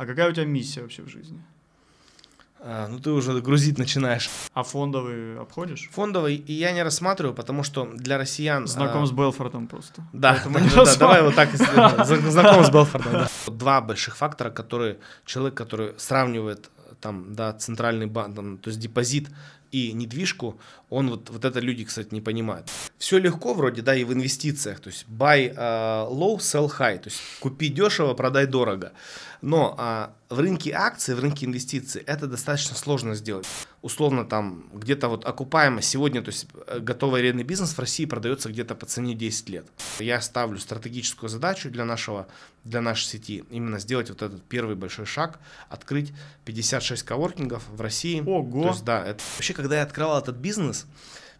А какая у тебя миссия вообще в жизни? А, ну ты уже грузить начинаешь. А фондовый обходишь? Фондовый и я не рассматриваю, потому что для россиян... Знаком а, с Белфордом просто. Да, Поэтому да, не да, да, давай вот так, знаком с Белфордом. да. Два больших фактора, которые человек, который сравнивает там, да, центральный банк, там, то есть депозит и недвижку, он вот, вот это люди, кстати, не понимают. Все легко вроде, да, и в инвестициях, то есть buy а, low, sell high, то есть купи дешево, продай дорого. Но а, в рынке акций, в рынке инвестиций это достаточно сложно сделать. Условно там где-то вот окупаемо сегодня, то есть э, готовый арендный бизнес в России продается где-то по цене 10 лет. Я ставлю стратегическую задачу для нашего, для нашей сети, именно сделать вот этот первый большой шаг, открыть 56 коворкингов в России. Ого. То есть, да, это... Вообще, когда я открывал этот бизнес,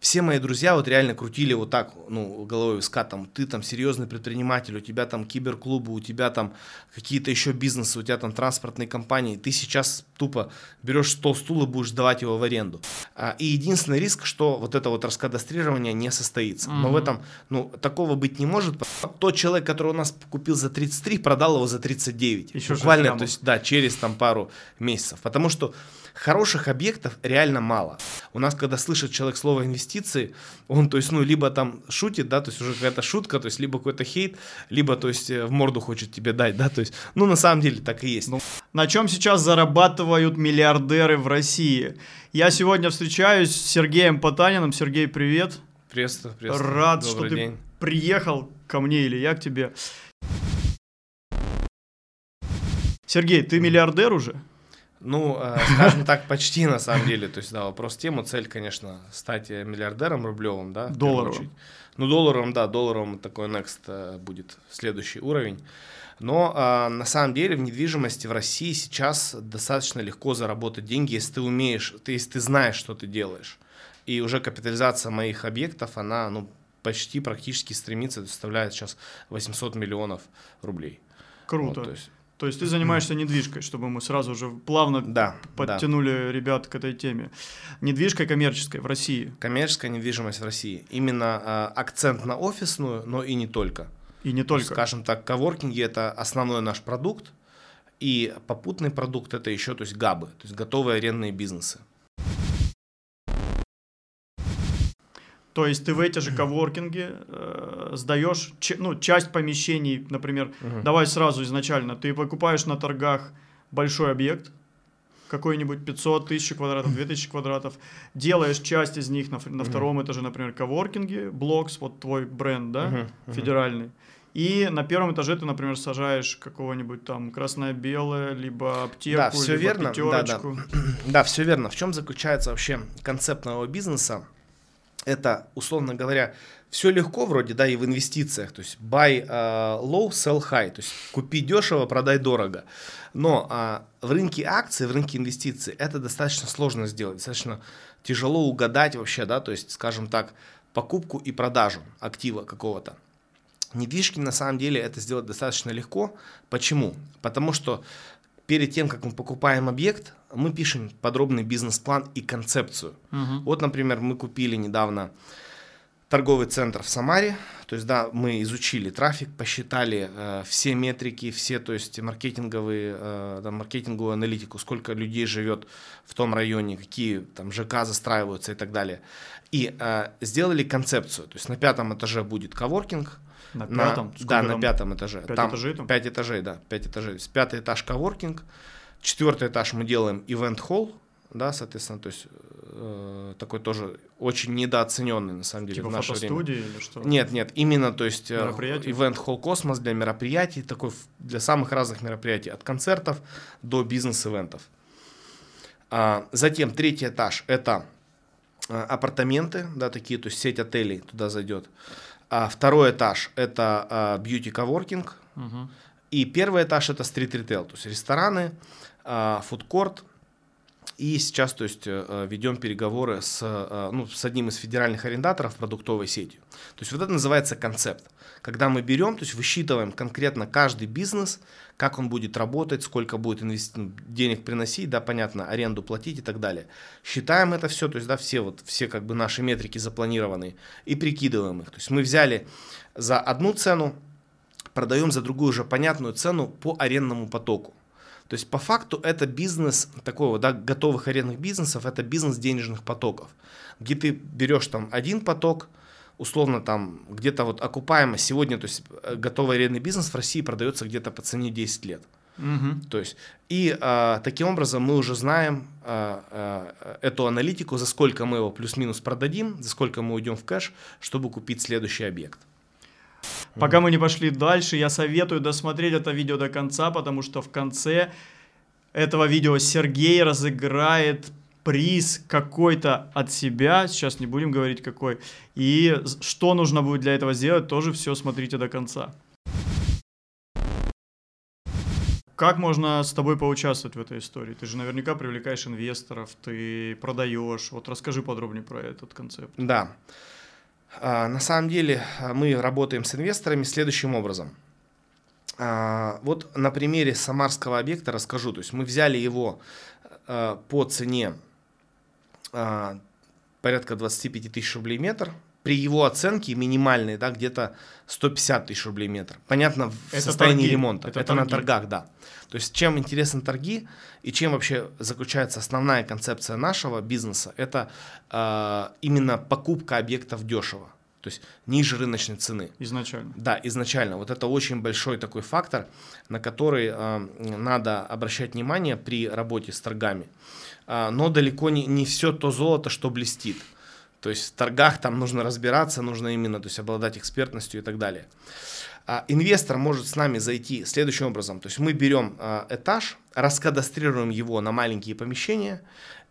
все мои друзья вот реально крутили вот так, ну, головой виска, там, ты там серьезный предприниматель, у тебя там киберклубы, у тебя там какие-то еще бизнесы, у тебя там транспортные компании, ты сейчас тупо берешь стол стул и будешь сдавать его в аренду. А, И единственный риск, что вот это вот раскадастрирование не состоится. Но в этом, ну, такого быть не может. Тот человек, который у нас купил за 33, продал его за 39. Еще Буквально, то есть, да, через там пару месяцев. Потому что хороших объектов реально мало. У нас, когда слышит человек слово инвестиции, он, то есть, ну, либо там шутит, да, то есть уже какая-то шутка, то есть, либо какой-то хейт, либо, то есть, э, в морду хочет тебе дать, да, то есть, ну, на самом деле так и есть. Ну, На чем сейчас зарабатывают миллиардеры в России? Я сегодня встречаюсь с Сергеем Потаниным. Сергей, привет. Приветствую, приветствую. Рад, Добрый что ты день. приехал ко мне или я к тебе. Сергей, ты миллиардер уже? Ну, э, скажем так, почти на самом деле. То есть, да, вопрос тему, цель, конечно, стать миллиардером рублевым, да. очередь. Ну, долларовым, да, долларовым такой next э, будет следующий уровень. Но э, на самом деле в недвижимости в России сейчас достаточно легко заработать деньги, если ты умеешь, ты, если ты знаешь, что ты делаешь. И уже капитализация моих объектов, она, ну, почти практически стремится, составляет сейчас 800 миллионов рублей. Круто. Вот, то есть, То есть ты занимаешься недвижкой, чтобы мы сразу же плавно да, да. подтянули ребят к этой теме. Недвижкой коммерческой в России. Коммерческая недвижимость в России. Именно э, акцент на офисную, но и не только. И не только. Скажем так, коворкинги это основной наш продукт, и попутный продукт это еще, то есть габы, то есть готовые арендные бизнесы. То есть ты в эти же коворкинги э, сдаешь ну, часть помещений, например, Мгм. давай сразу изначально, ты покупаешь на торгах большой объект, какой-нибудь 500 тысяч квадратов, 2000 квадратов, делаешь часть из них на, на втором этаже, например, коворкинги, Блокс, вот твой бренд, да, Мгм, мгм. федеральный. И на первом этаже ты, например, сажаешь какого-нибудь там красное-белое, либо аптеку, Да, всё либо верно, да, да. пятерочку. Да, все верно. В чем заключается вообще концепт нового бизнеса? Это, условно говоря, все легко вроде, да, и в инвестициях. То есть buy э, low, sell high. То есть купи дешево, продай дорого. Но а, в рынке акций, в рынке инвестиций это достаточно сложно сделать. Достаточно тяжело угадать вообще, да, то есть, скажем так, покупку и продажу актива какого-то. Недвижки на самом деле это сделать достаточно легко. Почему? Потому что перед тем, как мы покупаем объект, мы пишем подробный бизнес-план и концепцию. Мгм. Вот, например, мы купили недавно торговый центр в Самаре. То есть, да, мы изучили трафик, посчитали э, все метрики, все, то есть, маркетинговые, э, да, маркетинговую аналитику, сколько людей живет в том районе, какие там ЖК застраиваются и так далее. И э, сделали концепцию. То есть, на пятом этаже будет коворкинг, На на- пятом? Сколько да, на там? пятом этаже. Пять там этажей там? Пять этажей, да, пять этажей. С пятый этаж коворкинг, четвертый этаж мы делаем ивент-холл, да, соответственно, то есть э, такой тоже очень недооцененный на самом деле Типа в наше время. или что? Нет, нет, именно, то есть э, Мероприятия? ивент-холл космос для мероприятий, такой для самых разных мероприятий, от концертов до бизнес-ивентов. А, затем третий этаж это э, апартаменты, да, такие, то есть сеть отелей туда зайдет. А второй этаж это а, бьюти-коворкинг, Мгм. и первый этаж это стрит-ритейл, то есть рестораны, а, фудкорт. И сейчас, то есть, э, ведем переговоры с, э, ну, с одним из федеральных арендаторов продуктовой сетью. То есть вот это называется концепт. Когда мы берем, то есть высчитываем конкретно каждый бизнес, как он будет работать, сколько будет инвести- ну, денег приносить, да, понятно, аренду платить и так далее. Считаем это все, то есть, да, все вот, все как бы наши метрики запланированные и прикидываем их. То есть мы взяли за одну цену, продаем за другую уже понятную цену по арендному потоку. То есть по факту это бизнес такого, да, готовых арендных бизнесов, это бизнес денежных потоков, где ты берешь там один поток, условно там где-то вот окупаемость сегодня, то есть э, готовый арендный бизнес в России продается где-то по цене 10 лет. Мгм. То есть, и а, таким образом мы уже знаем а, а, эту аналитику, за сколько мы его плюс-минус продадим, за сколько мы уйдем в кэш, чтобы купить следующий объект. Пока мы не пошли дальше, я советую досмотреть это видео до конца, потому что в конце этого видео Сергей разыграет приз какой-то от себя, сейчас не будем говорить какой, и что нужно будет для этого сделать, тоже все смотрите до конца. Как можно с тобой поучаствовать в этой истории? Ты же наверняка привлекаешь инвесторов, ты продаешь. Вот расскажи подробнее про этот концепт. Да. А, На самом деле а, мы работаем с инвесторами следующим образом. А, Вот на примере самарского объекта расскажу. То есть мы взяли его по цене порядка 25 тысяч рублей метр. При его оценке минимальной, да, где-то 150 тысяч рублей метр. Понятно, в Это состоянии торги. ремонта. Это Это, на торги. торгах, да. То есть чем интересны торги и чем вообще заключается основная концепция нашего бизнеса, это а, именно покупка объектов дешево. То есть ниже рыночной цены. Изначально. Да, изначально. Вот это очень большой такой фактор, на который э, надо обращать внимание при работе с торгами. А, но далеко не, не все то золото, что блестит. То есть в торгах там нужно разбираться, нужно именно то есть, обладать экспертностью и так далее. А, инвестор может с нами зайти следующим образом. То есть мы берем а, этаж, раскадастрируем его на маленькие помещения,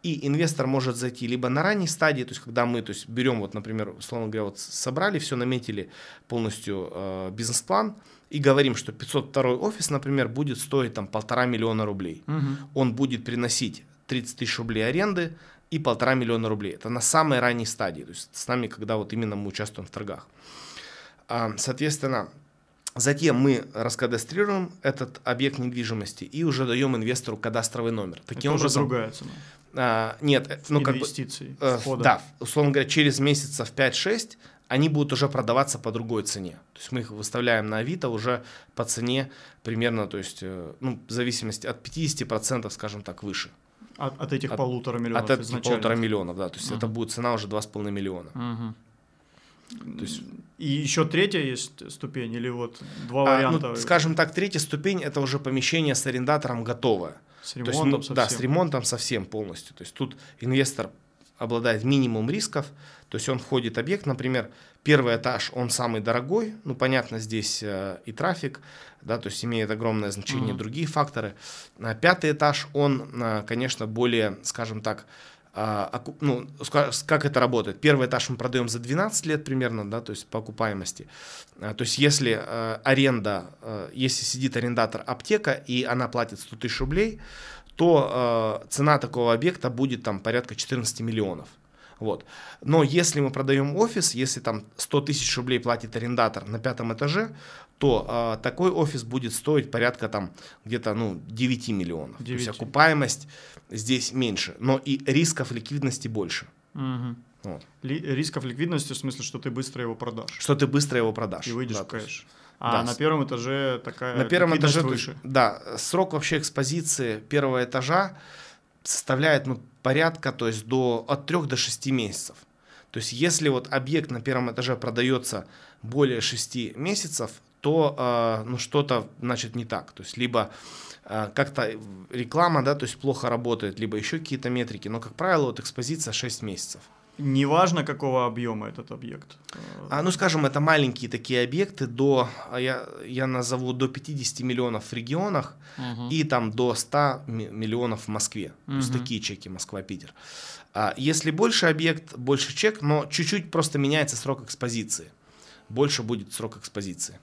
и инвестор может зайти либо на ранней стадии, то есть когда мы то есть, берем, вот, например, условно говоря, вот собрали, все наметили полностью э, бизнес-план и говорим, что 502 офис, например, будет стоить там полтора миллиона рублей. Мгм. Он будет приносить 30 тысяч рублей аренды и полтора миллиона рублей. Это на самой ранней стадии, то есть с нами, когда вот именно мы участвуем в торгах. А, Соответственно, Затем мы раскадастрируем этот объект недвижимости и уже даем инвестору кадастровый номер. Таким Это уже образом, другая цена. а, нет, э, ну как бы, Инвестиции. э, входа. да, условно говоря, через месяцев 5-6 они будут уже продаваться по другой цене. То есть мы их выставляем на Авито уже по цене примерно, то есть, э, ну, в зависимости от 50%, скажем так, выше. От, от этих От- полутора миллионов От этих изначально. полутора миллионов, да. То есть это Мгм. будет цена уже 2,5 миллиона. Мгм. То есть, И еще третья есть ступень, или вот два а, варианта ну, скажем так, третья ступень это уже помещение с арендатором готовое. с То есть, ремонтом ну, да, с ремонтом совсем полностью. То есть тут инвестор обладает минимум рисков, то есть он входит в объект, например, первый этаж, он самый дорогой, ну, понятно, здесь э, и трафик, да, то есть имеет огромное значение Мгм. другие факторы. А пятый этаж, он, э, конечно, более, скажем так, оку- ну, как это работает? Первый этаж мы продаем за 12 лет примерно, да, то есть по окупаемости. А, То есть если э, аренда, э, если сидит арендатор аптека и она платит 100 тысяч рублей, то э, цена такого объекта будет там порядка 14 миллионов. Вот. Но если мы продаем офис, если там 100 тысяч рублей платит арендатор на пятом этаже, то э, такой офис будет стоить порядка там где-то ну, 9 миллионов. То есть 9. окупаемость здесь меньше, но и рисков ликвидности больше. Мгм. Вот. Ли- рисков ликвидности в смысле, что ты быстро его продашь Что ты быстро его продашь. и выйдешь Да, в кэш. А да, на первом этаже такая На первом этаже, выше. да, срок вообще экспозиции первого этажа составляет ну, порядка, то есть до, от 3 до 6 месяцев. То есть если вот объект на первом этаже продается более 6 месяцев, то э, ну, что-то значит не так. То есть либо э, как-то реклама, да, то есть плохо работает, либо еще какие-то метрики. Но, как правило, вот экспозиция 6 месяцев. Неважно, какого объема этот объект. А, ну, скажем, это маленькие такие объекты до, а я, я назову, до 50 миллионов в регионах Мгм. и там до 100 ми- миллионов в Москве. То есть такие чеки Москва-Питер. А если больше объект, больше чек, но чуть-чуть просто меняется срок экспозиции. Больше будет срок экспозиции.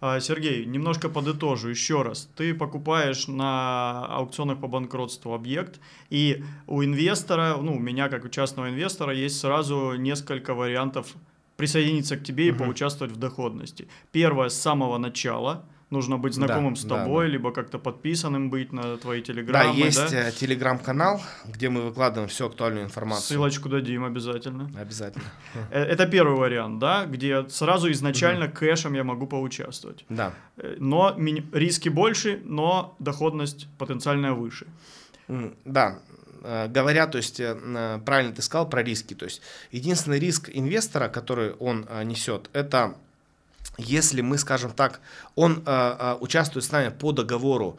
А, Сергей, немножко подытожу еще раз. Ты покупаешь на аукционах по банкротству объект, и у инвестора, ну, у меня как у частного инвестора, есть сразу несколько вариантов присоединиться к тебе и Мгм. поучаствовать в доходности. Первое, с самого начала, нужно быть знакомым Да, с да, тобой, да. либо как-то подписанным быть на твои Да, телеграммы, есть да? э, телеграм-канал, где мы выкладываем всю актуальную информацию. Ссылочку дадим обязательно. Обязательно. Э, Это первый вариант, да, где сразу изначально кэшем я могу поучаствовать. Да. Э, Но риски больше, но доходность потенциальная выше. Да, говоря, то есть, правильно ты сказал про риски, то есть, единственный риск инвестора, который он несет, это если мы, скажем так, он э, э, участвует с нами по договору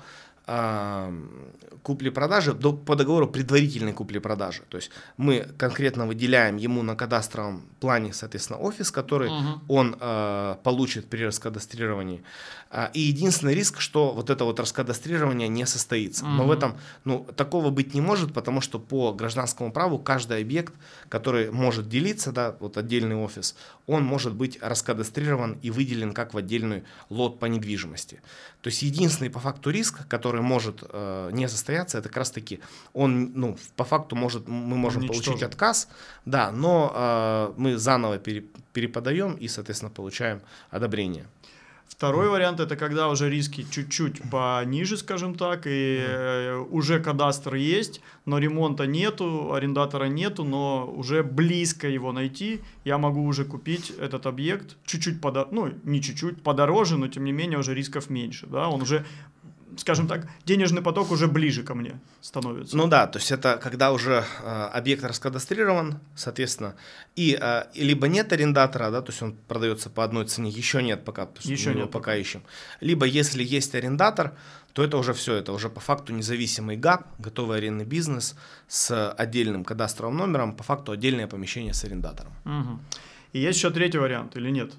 купли-продажи, по договору предварительной купли-продажи, то есть мы конкретно выделяем ему на кадастровом плане, соответственно, офис, который Мгм. он э, получит при раскадастрировании. А, И единственный риск, что вот это вот раскадастрирование не состоится. Но в этом, ну, такого быть не может, потому что по гражданскому праву каждый объект, который может делиться, да, вот отдельный офис, он может быть раскадастрирован и выделен как в отдельный лот по недвижимости. То есть единственный по факту риск, который может э, не состояться, это как раз таки он, ну, по факту может, мы можем получить отказ, да, но э, мы заново пере- переподаем и, соответственно, получаем одобрение. Второй вариант это когда уже риски чуть-чуть пониже, скажем так, и э, уже кадастр есть, но ремонта нету, арендатора нету, но уже близко его найти. Я могу уже купить этот объект чуть-чуть подо... ну не чуть-чуть подороже, но тем не менее уже рисков меньше, да, он уже, скажем так, денежный поток уже ближе ко мне становится. Ну да, то есть это когда уже э, объект раскадастрирован, соответственно, и, э, либо нет арендатора, да, то есть он продается по одной цене, еще нет пока, Еще нет пока ищем. Либо если есть арендатор, то это уже все, это уже по факту независимый ГАП, готовый арендный бизнес с отдельным кадастровым номером, по факту отдельное помещение с арендатором. Мгм. И есть еще третий вариант или нет?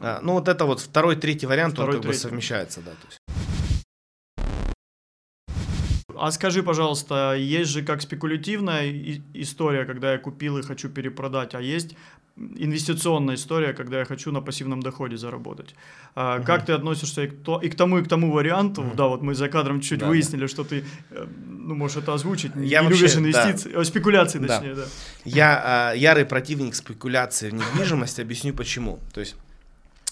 А, ну вот это вот второй, третий вариант, Второй, он как бы третий. совмещается, да. То есть. А скажи, пожалуйста, есть же как спекулятивная история, когда я купил и хочу перепродать, а есть инвестиционная история, когда я хочу на пассивном доходе заработать. А, Мгм. Как ты относишься и к, то- и к тому, и к тому варианту? Мгм. Да, вот мы за кадром чуть Да, выяснили, что ты, э, ну, можешь это озвучить, Я не вообще, любишь да. инвестиции, о, спекуляции, Да. точнее, да. Я э, ярый противник спекуляции в недвижимости, объясню почему. То есть,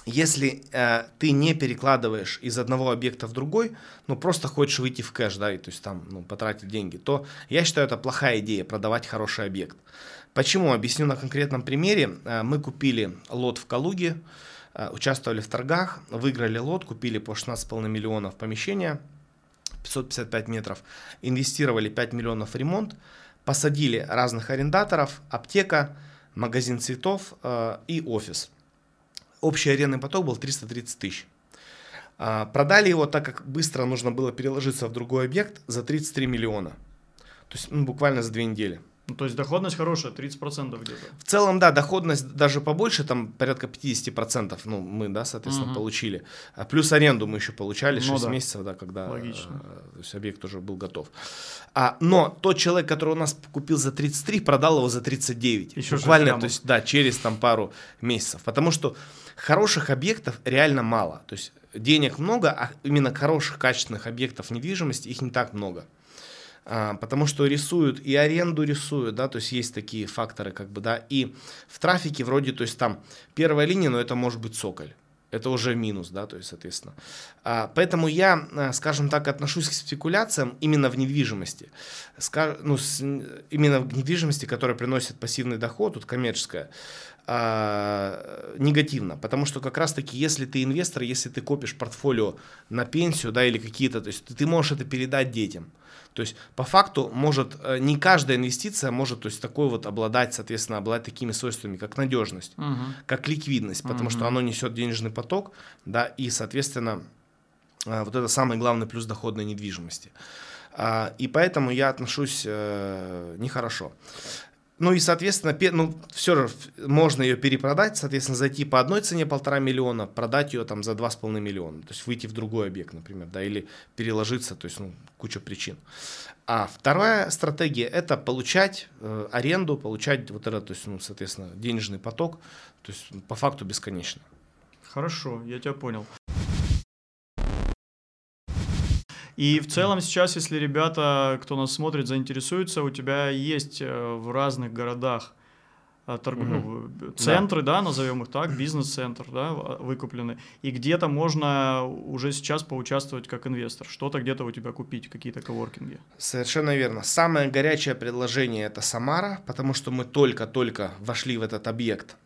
если э, ты не перекладываешь из одного объекта в другой, ну просто хочешь выйти в кэш, да, и то есть там ну, потратить деньги, то я считаю это плохая идея продавать хороший объект. Почему? Объясню на конкретном примере. Э, Мы купили лот в Калуге, э, участвовали в торгах, выиграли лот, купили по 16,5 миллионов помещения, 555 метров, инвестировали 5 миллионов в ремонт, посадили разных арендаторов, аптека, магазин цветов э, и офис. Общий арендный поток был 330 тысяч. А, Продали его, так как быстро нужно было переложиться в другой объект, за 33 миллиона. То есть ну, буквально за две недели. Ну, то есть доходность хорошая, 30% где-то. В целом, да, доходность даже побольше, там порядка 50%, ну, мы, да, соответственно, Мгм. получили. А плюс аренду мы еще получали Ну 6 да. месяцев, да, когда Логично. э, то есть объект уже был готов. А, но тот человек, который у нас купил за 33, продал его за 39. Еще Буквально, то есть, да, через там пару месяцев. Потому что хороших объектов реально мало. То есть денег много, а именно хороших, качественных объектов недвижимости их не так много. А, потому что рисуют и аренду рисуют, да, то есть есть такие факторы, как бы, да, и в трафике вроде, то есть там первая линия, но это может быть цоколь. Это уже минус, да, то есть, соответственно. А, поэтому я, а, скажем так, отношусь к спекуляциям именно в недвижимости. Ну, именно в недвижимости, которая приносит пассивный доход, тут коммерческая, негативно. Потому что как раз-таки, если ты инвестор, если ты копишь портфолио на пенсию, да, или какие-то, то есть ты можешь это передать детям. То есть по факту может э, не каждая инвестиция может то есть такой вот обладать соответственно обладать такими свойствами как надежность Мгм. как ликвидность потому что Мгм. оно несет денежный поток да и соответственно э, вот это самый главный плюс доходной недвижимости А, и поэтому я отношусь э, нехорошо ну и, соответственно, ну, все же можно ее перепродать, соответственно, зайти по одной цене полтора миллиона, продать ее там за два с половиной миллиона, то есть выйти в другой объект, например, да, или переложиться, то есть, ну, куча причин. А вторая стратегия – это получать э, аренду, получать вот это, то есть, ну, соответственно, денежный поток, то есть, по факту бесконечно. Хорошо, я тебя понял. И в целом сейчас, если ребята, кто нас смотрит, заинтересуются, у тебя есть э, в разных городах а, торг... ну, центры, да. да, назовем их так, бизнес-центр, да, выкуплены, и где-то можно уже сейчас поучаствовать как инвестор, что-то где-то у тебя купить, какие-то коворкинги. Совершенно верно. Самое горячее предложение это Самара, потому что мы только-только вошли в этот объект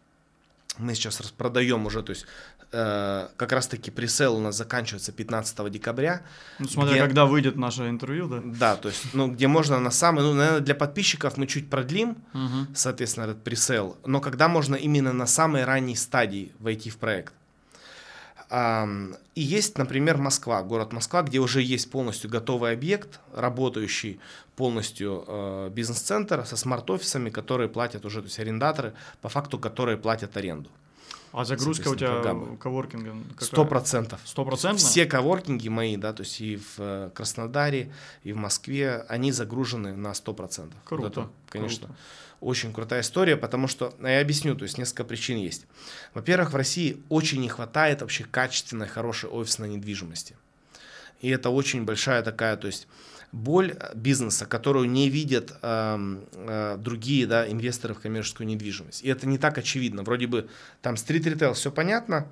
мы сейчас распродаем уже, то есть э, как раз-таки пресейл у нас заканчивается 15 декабря. Ну, смотря где, когда выйдет наше интервью, да? Да, то есть, ну, где можно на самый, ну, наверное, для подписчиков мы чуть продлим, угу. соответственно, этот пресейл, но когда можно именно на самой ранней стадии войти в проект. И есть, например, Москва, город Москва, где уже есть полностью готовый объект, работающий полностью э, бизнес-центр со смарт-офисами, которые платят уже, то есть арендаторы, по факту, которые платят аренду. А загрузка у тебя коворкинга Сто процентов. Сто процентов? Все коворкинги мои, да, то есть и в э, Краснодаре, и в Москве, они загружены на сто процентов. Круто. Вот это, конечно, круто. очень крутая история, потому что, ну, я объясню, то есть несколько причин есть. Во-первых, в России очень не хватает вообще качественной, хорошей офисной недвижимости. И это очень большая такая, то есть боль бизнеса, которую не видят э, э, другие да, инвесторы в коммерческую недвижимость. И это не так очевидно. Вроде бы там стрит-ритейл все понятно,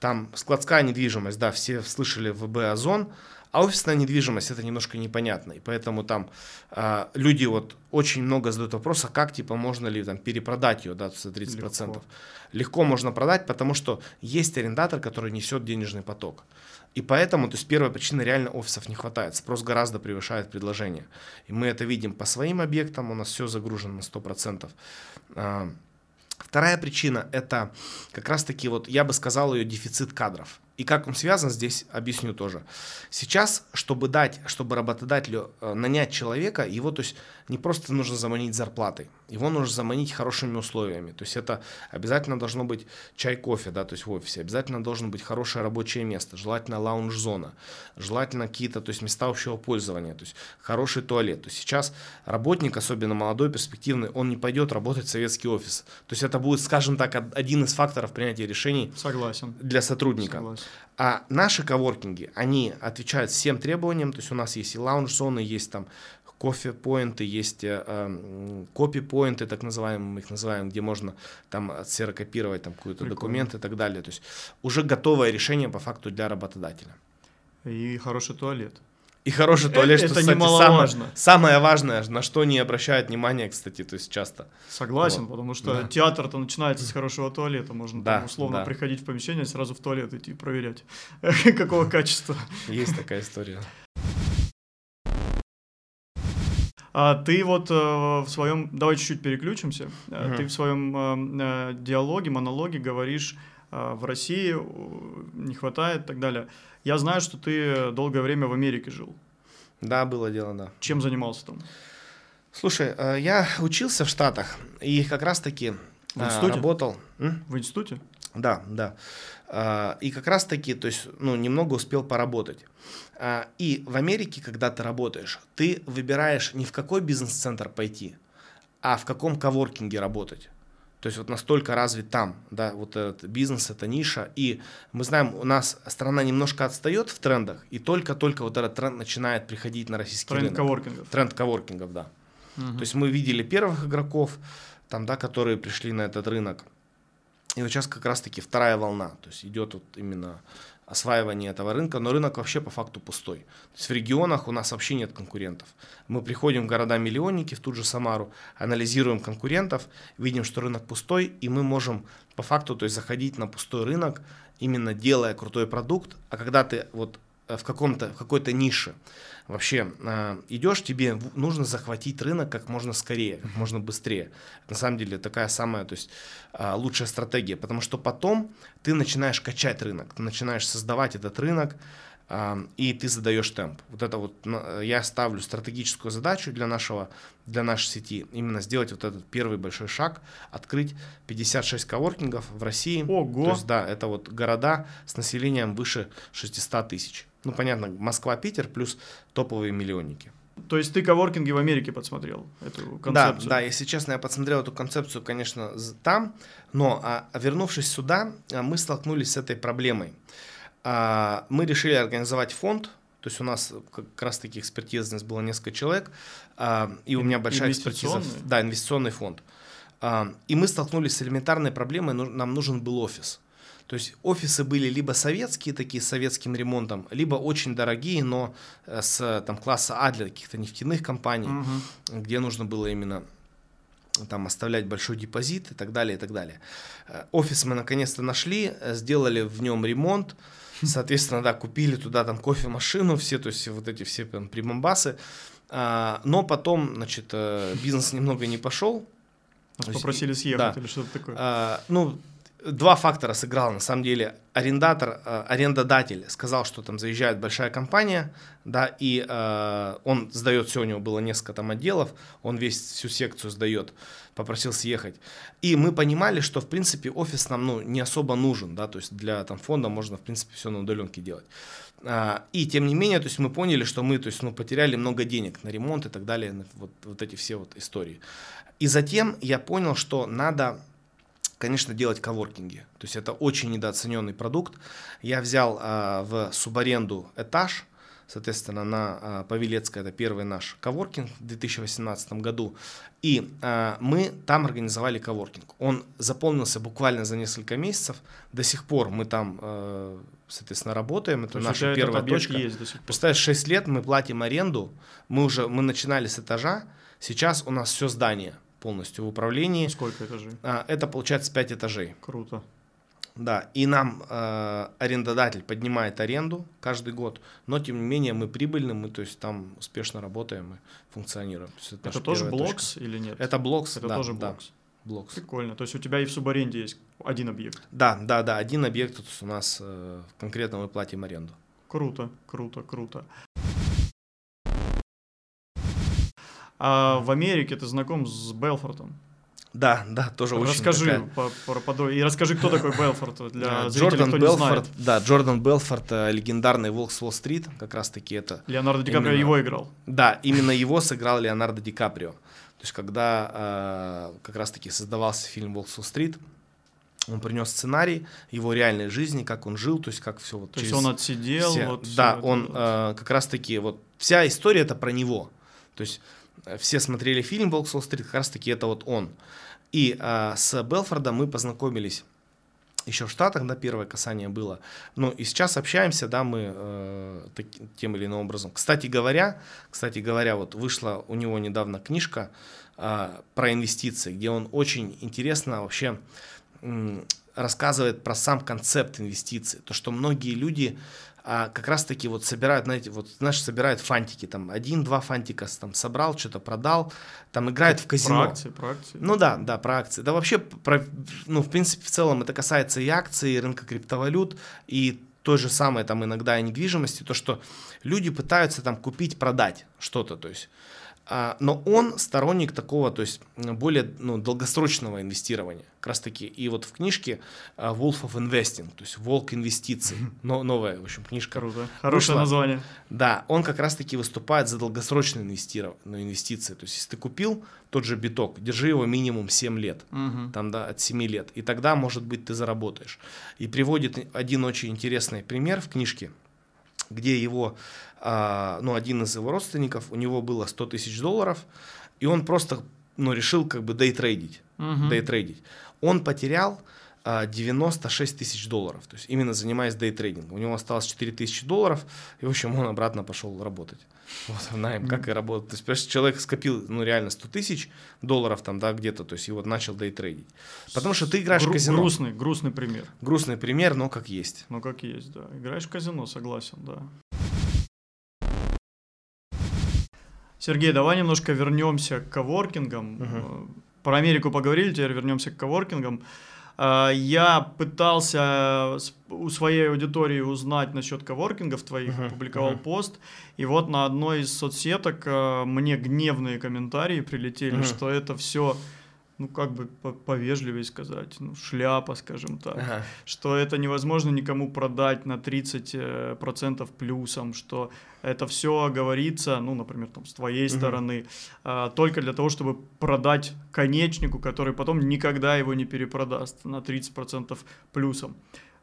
там складская недвижимость, да, все слышали ВБ Озон, а офисная недвижимость это немножко непонятно. И поэтому там э, люди вот очень много задают вопроса, как типа можно ли там перепродать ее, да, за 30%. Легко. Легко можно продать, потому что есть арендатор, который несет денежный поток. И поэтому, то есть первая причина, реально офисов не хватает, спрос гораздо превышает предложение. И мы это видим по своим объектам, у нас все загружено на 100%. А, вторая причина – это как раз-таки, вот я бы сказал, ее дефицит кадров. И как он связан, здесь объясню тоже. Сейчас, чтобы дать, чтобы работодателю э, нанять человека, его то есть не просто нужно заманить зарплатой, его нужно заманить хорошими условиями. То есть это обязательно должно быть чай, кофе, да, то есть в офисе, обязательно должно быть хорошее рабочее место, желательно лаунж-зона, желательно какие-то, то есть места общего пользования, то есть хороший туалет. То есть сейчас работник, особенно молодой, перспективный, он не пойдет работать в советский офис. То есть это будет, скажем так, один из факторов принятия решений Согласен. для сотрудника. Согласен. А наши коворкинги, они отвечают всем требованиям, то есть у нас есть и лаунж-зоны, есть там кофе-поинты, есть э, копи-поинты, так называемые, мы их называем, где можно там отсерокопировать там какой-то документ и так далее. То есть уже готовое решение по факту для работодателя. И хороший туалет. И хороший туалет, это, что, кстати, немаловажно. Самое, самое важное, на что не обращают внимания, кстати, то есть часто. Согласен, вот. потому что да. театр-то начинается с хорошего туалета. Можно да, там, условно да. приходить в помещение, сразу в туалет идти проверять, какого качества. Есть такая история. А ты вот э, в своем, давай чуть-чуть переключимся. Угу. Ты в своем э, э, диалоге, монологе говоришь, э, в России не хватает и так далее. Я знаю, что ты долгое время в Америке жил. Да, было дело, да. Чем занимался там? Слушай, э, я учился в Штатах и как раз-таки в институте? работал. В институте? Да, да. И как раз-таки, то есть, ну, немного успел поработать. А, и в Америке, когда ты работаешь, ты выбираешь не в какой бизнес-центр пойти, а в каком коворкинге работать. То есть вот настолько развит там, да, вот этот бизнес, эта ниша. И мы знаем, у нас страна немножко отстает в трендах, и только-только вот этот тренд начинает приходить на российский тренд рынок. Тренд коворкингов. Тренд коворкингов, да. Угу. То есть мы видели первых игроков, там, да, которые пришли на этот рынок. И вот сейчас как раз-таки вторая волна. То есть идет вот именно осваивание этого рынка, но рынок вообще по факту пустой. То есть в регионах у нас вообще нет конкурентов. Мы приходим в города-миллионники, в ту же Самару, анализируем конкурентов, видим, что рынок пустой, и мы можем по факту то есть, заходить на пустой рынок, именно делая крутой продукт, а когда ты вот в, каком-то, в какой-то нише вообще э, идешь, тебе нужно захватить рынок как можно скорее, как можно быстрее. На самом деле такая самая то есть, э, лучшая стратегия, потому что потом ты начинаешь качать рынок, ты начинаешь создавать этот рынок, и ты задаешь темп. Вот это вот я ставлю стратегическую задачу для нашего, для нашей сети, именно сделать вот этот первый большой шаг, открыть 56 коворкингов в России. Ого! То есть, да, это вот города с населением выше 600 тысяч. Ну, понятно, Москва, Питер плюс топовые миллионники. То есть ты коворкинги в Америке подсмотрел эту концепцию? Да, да, если честно, я подсмотрел эту концепцию, конечно, там, но а, вернувшись сюда, а, мы столкнулись с этой проблемой. А, мы решили организовать фонд, то есть у нас как раз таки экспертизность было несколько человек, а, и у меня большая экспертиза. Да, инвестиционный фонд. А, и мы столкнулись с элементарной проблемой, нам нужен был офис. То есть офисы были либо советские, такие с советским ремонтом, либо очень дорогие, но э, с там, класса А для каких-то нефтяных компаний, угу. где нужно было именно там оставлять большой депозит и так далее, и так далее. Э, офис мы наконец-то нашли, э, сделали в нем ремонт, соответственно, да, купили туда там кофемашину, все, то есть вот эти все прям примамбасы, а, но потом, значит, бизнес немного не пошел. Попросили съехать да. или что-то такое. А, ну, два фактора сыграл на самом деле. Арендатор, э, арендодатель сказал, что там заезжает большая компания, да, и э, он сдает все, у него было несколько там отделов, он весь всю секцию сдает, попросил съехать. И мы понимали, что в принципе офис нам ну, не особо нужен, да, то есть для там фонда можно в принципе все на удаленке делать. А, и тем не менее, то есть мы поняли, что мы, то есть, ну, потеряли много денег на ремонт и так далее, вот, вот эти все вот истории. И затем я понял, что надо конечно, делать коворкинги. То есть это очень недооцененный продукт. Я взял э, в субаренду этаж, соответственно, на э, Павелецкой, это первый наш коворкинг в 2018 году. И э, мы там организовали коворкинг. Он заполнился буквально за несколько месяцев. До сих пор мы там, э, соответственно, работаем. Это наша первая точка. Есть до сих пор. Представляешь, 6 лет мы платим аренду. Мы уже мы начинали с этажа. Сейчас у нас все здание – полностью в управлении. Сколько этажей? А, это получается 5 этажей. Круто. Да, и нам э, арендодатель поднимает аренду каждый год, но тем не менее мы прибыльны, мы то есть там успешно работаем и функционируем. То есть это это тоже BLOKS точка. или нет? Это BLOKS, это да, тоже BLOKS. Да, BLOKS. Прикольно. То есть у тебя и в субаренде есть один объект? Да, да, да, один объект то есть у нас э, конкретно мы платим аренду. Круто, круто, круто. А в Америке ты знаком с Белфортом? Да, да, тоже расскажи очень такая... по, по, И расскажи, кто такой Белфорд для зрителей, Джордан кто Белфорд, не знает. Да, Джордан Белфорд, э, легендарный Волк с Уолл-стрит, как раз-таки это... Леонардо Ди Каприо именно... его играл. Да, именно его сыграл Леонардо Ди Каприо. То есть, когда э, как раз-таки создавался фильм «Волк с Уолл-стрит», он принес сценарий его реальной жизни, как он жил, то есть как все вот. То есть он отсидел. Все, вот да, он э, как раз-таки вот вся история это про него. То есть все смотрели фильм «Волк с стрит как раз таки это вот он. И а, с Белфордом мы познакомились еще в Штатах, да, первое касание было. Ну и сейчас общаемся, да, мы э, так, тем или иным образом. Кстати говоря, кстати говоря, вот вышла у него недавно книжка э, про инвестиции, где он очень интересно вообще э, рассказывает про сам концепт инвестиций. То, что многие люди а как раз-таки вот собирают, знаете, вот, знаешь, собирают фантики, там, один-два фантика там собрал, что-то продал, там играют в казино. Про акции, про акции. Ну да, да, про акции. Да вообще, про, ну, в принципе, в целом это касается и акций, и рынка криптовалют, и то же самое там иногда и недвижимости, то, что люди пытаются там купить, продать что-то, то есть но он сторонник такого, то есть более ну, долгосрочного инвестирования. Как раз таки. И вот в книжке а, Wolf of Investing, то есть Волк инвестиций, но, новая, в общем, книжка. Круто. Хорошее вышла. название. Да, он как раз таки выступает за долгосрочные ну, инвестиции. То есть, если ты купил тот же биток, держи его минимум 7 лет, угу. там, да, от 7 лет, и тогда, может быть, ты заработаешь. И приводит один очень интересный пример в книжке, где его а, ну, один из его родственников, у него было 100 тысяч долларов, и он просто, ну, решил как бы дейтрейдить, uh-huh. дейтрейдить. Он потерял 96 а, тысяч долларов, то есть именно занимаясь дейтрейдингом. У него осталось 4 тысячи долларов, и, в общем, он обратно пошел работать. Вот, найм, как и работать. То есть, человек скопил, ну, реально 100 тысяч долларов там, да, где-то, то есть, и вот начал дейтрейдить. Потому что ты играешь Гру- в казино. Грустный, грустный пример. Грустный пример, но как есть. Ну, как есть, да. Играешь в казино, согласен, да. Сергей, давай немножко вернемся к коворкингам. Угу. Про Америку поговорили, теперь вернемся к коворкингам. А, я пытался у своей аудитории узнать насчет коворкингов твоих, uh-huh, публиковал uh-huh. пост, и вот на одной из соцсеток а, мне гневные комментарии прилетели, uh-huh. что это все ну, как бы повежливее сказать, ну, шляпа, скажем так, ага. что это невозможно никому продать на 30% э, плюсом, что это все говорится, ну, например, там, с твоей угу. стороны, а, только для того, чтобы продать конечнику, который потом никогда его не перепродаст на 30% плюсом.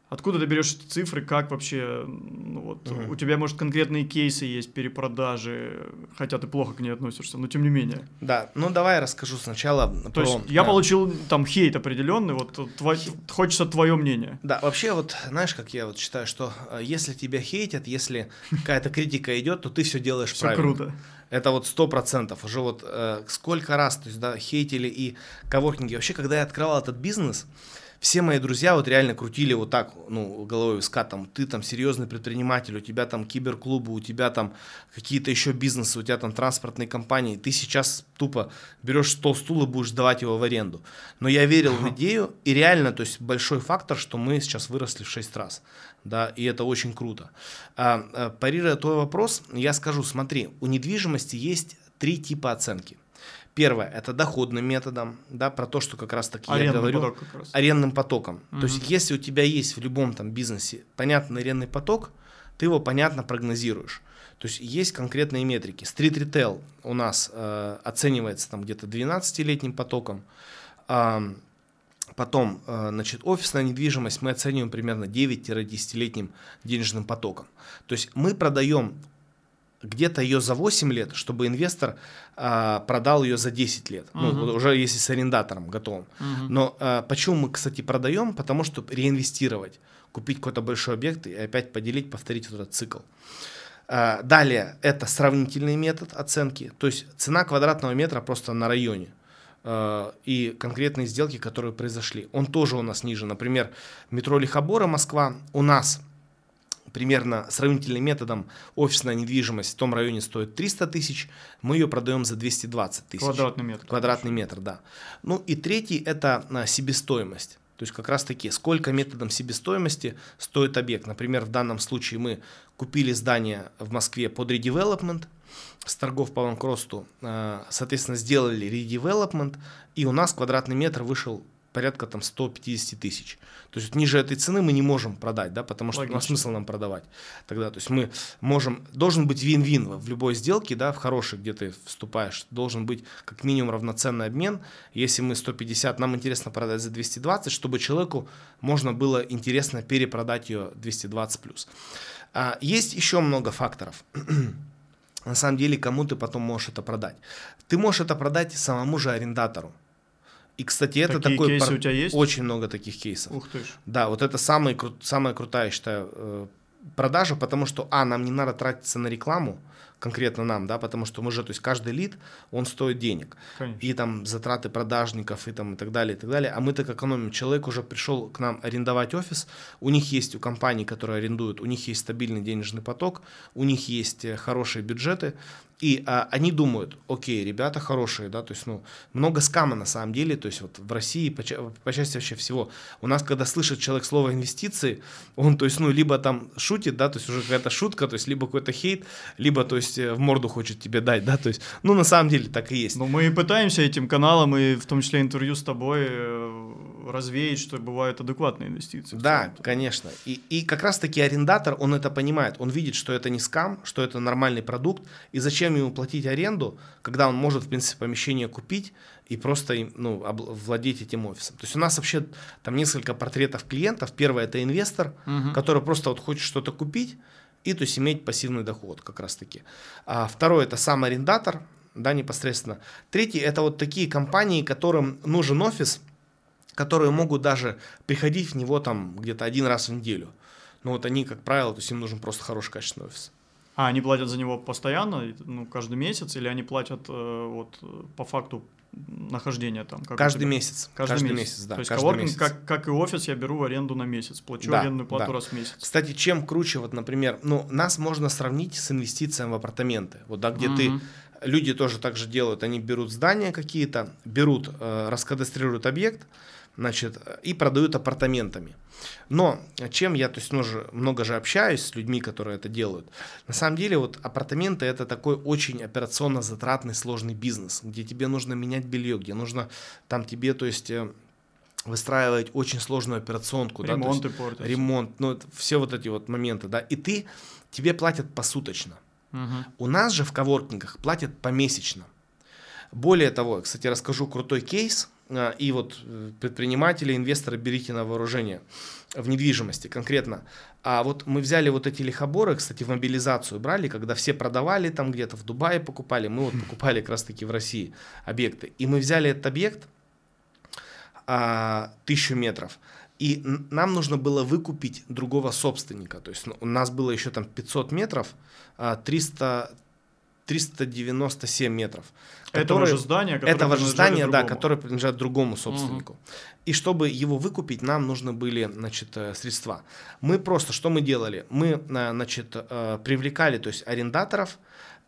Откуда ты берешь эти цифры, как вообще, ну вот, Мгм. у тебя, может, конкретные кейсы есть перепродажи, хотя ты плохо к ней относишься, но тем не менее. Да, ну давай я расскажу сначала То про... есть я да. получил там хейт определенный, вот тво- хочется твое мнение. Да, вообще вот, знаешь, как я вот считаю, что э, если тебя хейтят, если какая-то критика идет, то ты все делаешь Все правильно. круто. Это вот сто процентов. Уже вот э, сколько раз, то есть, да, хейтили и коворкинги. Вообще, когда я открывал этот бизнес, все мои друзья вот реально крутили вот так, ну, головой виска, там, ты там серьезный предприниматель, у тебя там киберклубы, у тебя там какие-то еще бизнесы, у тебя там транспортные компании, ты сейчас тупо берешь стол, стул и будешь сдавать его в аренду. Но я верил в идею, и реально, то есть большой фактор, что мы сейчас выросли в 6 раз, да, и это очень круто. А, а, парируя твой вопрос, я скажу, смотри, у недвижимости есть три типа оценки. Первое – это доходным методом, да, про то, что как раз-таки я Арендный говорю, поток как раз. арендным потоком. Мгм. То есть, если у тебя есть в любом там бизнесе понятный арендный поток, ты его понятно прогнозируешь. То есть есть конкретные метрики. Стрит ритейл у нас э, оценивается там где-то 12-летним потоком. Ам, потом, э, значит, офисная недвижимость мы оцениваем примерно 9-10-летним денежным потоком. То есть мы продаем где-то ее за 8 лет, чтобы инвестор а, продал ее за 10 лет. Ну, Мгм. вот уже если с арендатором готовым. Мгм. Но а, почему мы, кстати, продаем? Потому что реинвестировать, купить какой-то большой объект и опять поделить, повторить вот этот цикл. А, далее, это сравнительный метод оценки, то есть цена квадратного метра просто на районе а, и конкретные сделки, которые произошли. Он тоже у нас ниже. Например, метро Лихобора, Москва, у нас примерно сравнительным методом офисная недвижимость в том районе стоит 300 тысяч, мы ее продаем за 220 тысяч. Квадратный метр. Квадратный метр, да. Ну и третий это а, себестоимость. То есть как раз таки, сколько методом себестоимости стоит объект. Например, в данном случае мы купили здание в Москве под редевелопмент, с торгов по банкротству, а, соответственно, сделали редевелопмент, и у нас квадратный метр вышел порядка там 150 тысяч. То есть ниже этой цены мы не можем продать, да, потому что у нас Логично. смысл нам продавать тогда. То есть мы можем, должен быть вин-вин в любой сделке, да, в хорошей, где ты вступаешь, должен быть как минимум равноценный обмен. Если мы 150, нам интересно продать за 220, чтобы человеку можно было интересно перепродать ее 220 плюс. А, есть еще много факторов. На самом деле, кому ты потом можешь это продать? Ты можешь это продать самому же арендатору. И, кстати, это Такие такой кейсы пар- у тебя есть? очень много таких кейсов. Ух ты ж. Да, вот это самый, кру- самая крутая, я считаю, э, продажа, потому что, а, нам не надо тратиться на рекламу, конкретно нам, да, потому что мы же, то есть каждый лид, он стоит денег. Конечно. И там затраты продажников и там и так далее, и так далее. А мы так экономим. Человек уже пришел к нам арендовать офис, у них есть, у компаний, которые арендуют, у них есть стабильный денежный поток, у них есть э, хорошие бюджеты, и а, они думают, окей, ребята хорошие, да, то есть, ну, много скама на самом деле, то есть вот в России по, по части вообще всего. У нас, когда слышит человек слово инвестиции, он, то есть, ну, либо там шутит, да, то есть уже какая-то шутка, то есть либо какой-то хейт, либо, то есть, э, в морду хочет тебе дать, да, то есть, ну, на самом деле так и есть. Но мы и пытаемся этим каналом, и в том числе интервью с тобой, э, развеять, что бывают адекватные инвестиции. Да, конечно. И, и как раз-таки арендатор, он это понимает. Он видит, что это не скам, что это нормальный продукт. И зачем ему платить аренду, когда он может, в принципе, помещение купить и просто ну, владеть этим офисом. То есть у нас вообще там несколько портретов клиентов. Первое – это инвестор, Мгм. который просто вот хочет что-то купить и то есть иметь пассивный доход как раз-таки. А второе – это сам арендатор, да, непосредственно. Третий – это вот такие компании, которым нужен офис, которые могут даже приходить в него там где-то один раз в неделю. Но вот они, как правило, то есть им нужен просто хороший качественный офис. А, они платят за него постоянно, ну, каждый месяц, или они платят э, вот э, по факту нахождения там? Как каждый тебя? месяц. Каждый, месяц. да. То есть каждый коворкинг, месяц. как, как и офис, я беру в аренду на месяц, плачу Да, арендную плату да. раз в месяц. Кстати, чем круче, вот, например, ну, нас можно сравнить с инвестициями в апартаменты. Вот, да, где ты Мгм. люди тоже так же делают, они берут здания какие-то, берут, э, раскадастрируют объект, значит, и продают апартаментами. Но чем я, то есть, много, много же общаюсь с людьми, которые это делают. На самом деле, вот апартаменты это такой очень операционно затратный сложный бизнес, где тебе нужно менять белье, где нужно там тебе, то есть, э, выстраивать очень сложную операционку. да, есть Ремонты портятся. ремонт, ну, все вот эти вот моменты, да, и ты, тебе платят посуточно. Мгм. У нас же в коворкингах платят помесячно. Более того, кстати, расскажу крутой кейс. А, и вот э, предприниматели, инвесторы берите на вооружение в недвижимости конкретно. А вот мы взяли вот эти лихоборы, кстати, в мобилизацию брали, когда все продавали там где-то в Дубае покупали, мы вот покупали как раз таки в России объекты. И мы взяли этот объект, а, тысячу метров, и нам нужно было выкупить другого собственника. То есть ну, у нас было еще там 500 метров, 300, а, 397 метров. Этого которые, же здания, Этого же здания, да, которое принадлежит другому собственнику. Угу. И чтобы его выкупить, нам нужны были, значит, э, средства. Мы просто, что мы делали? Мы, э, значит, э, привлекали, то есть арендаторов,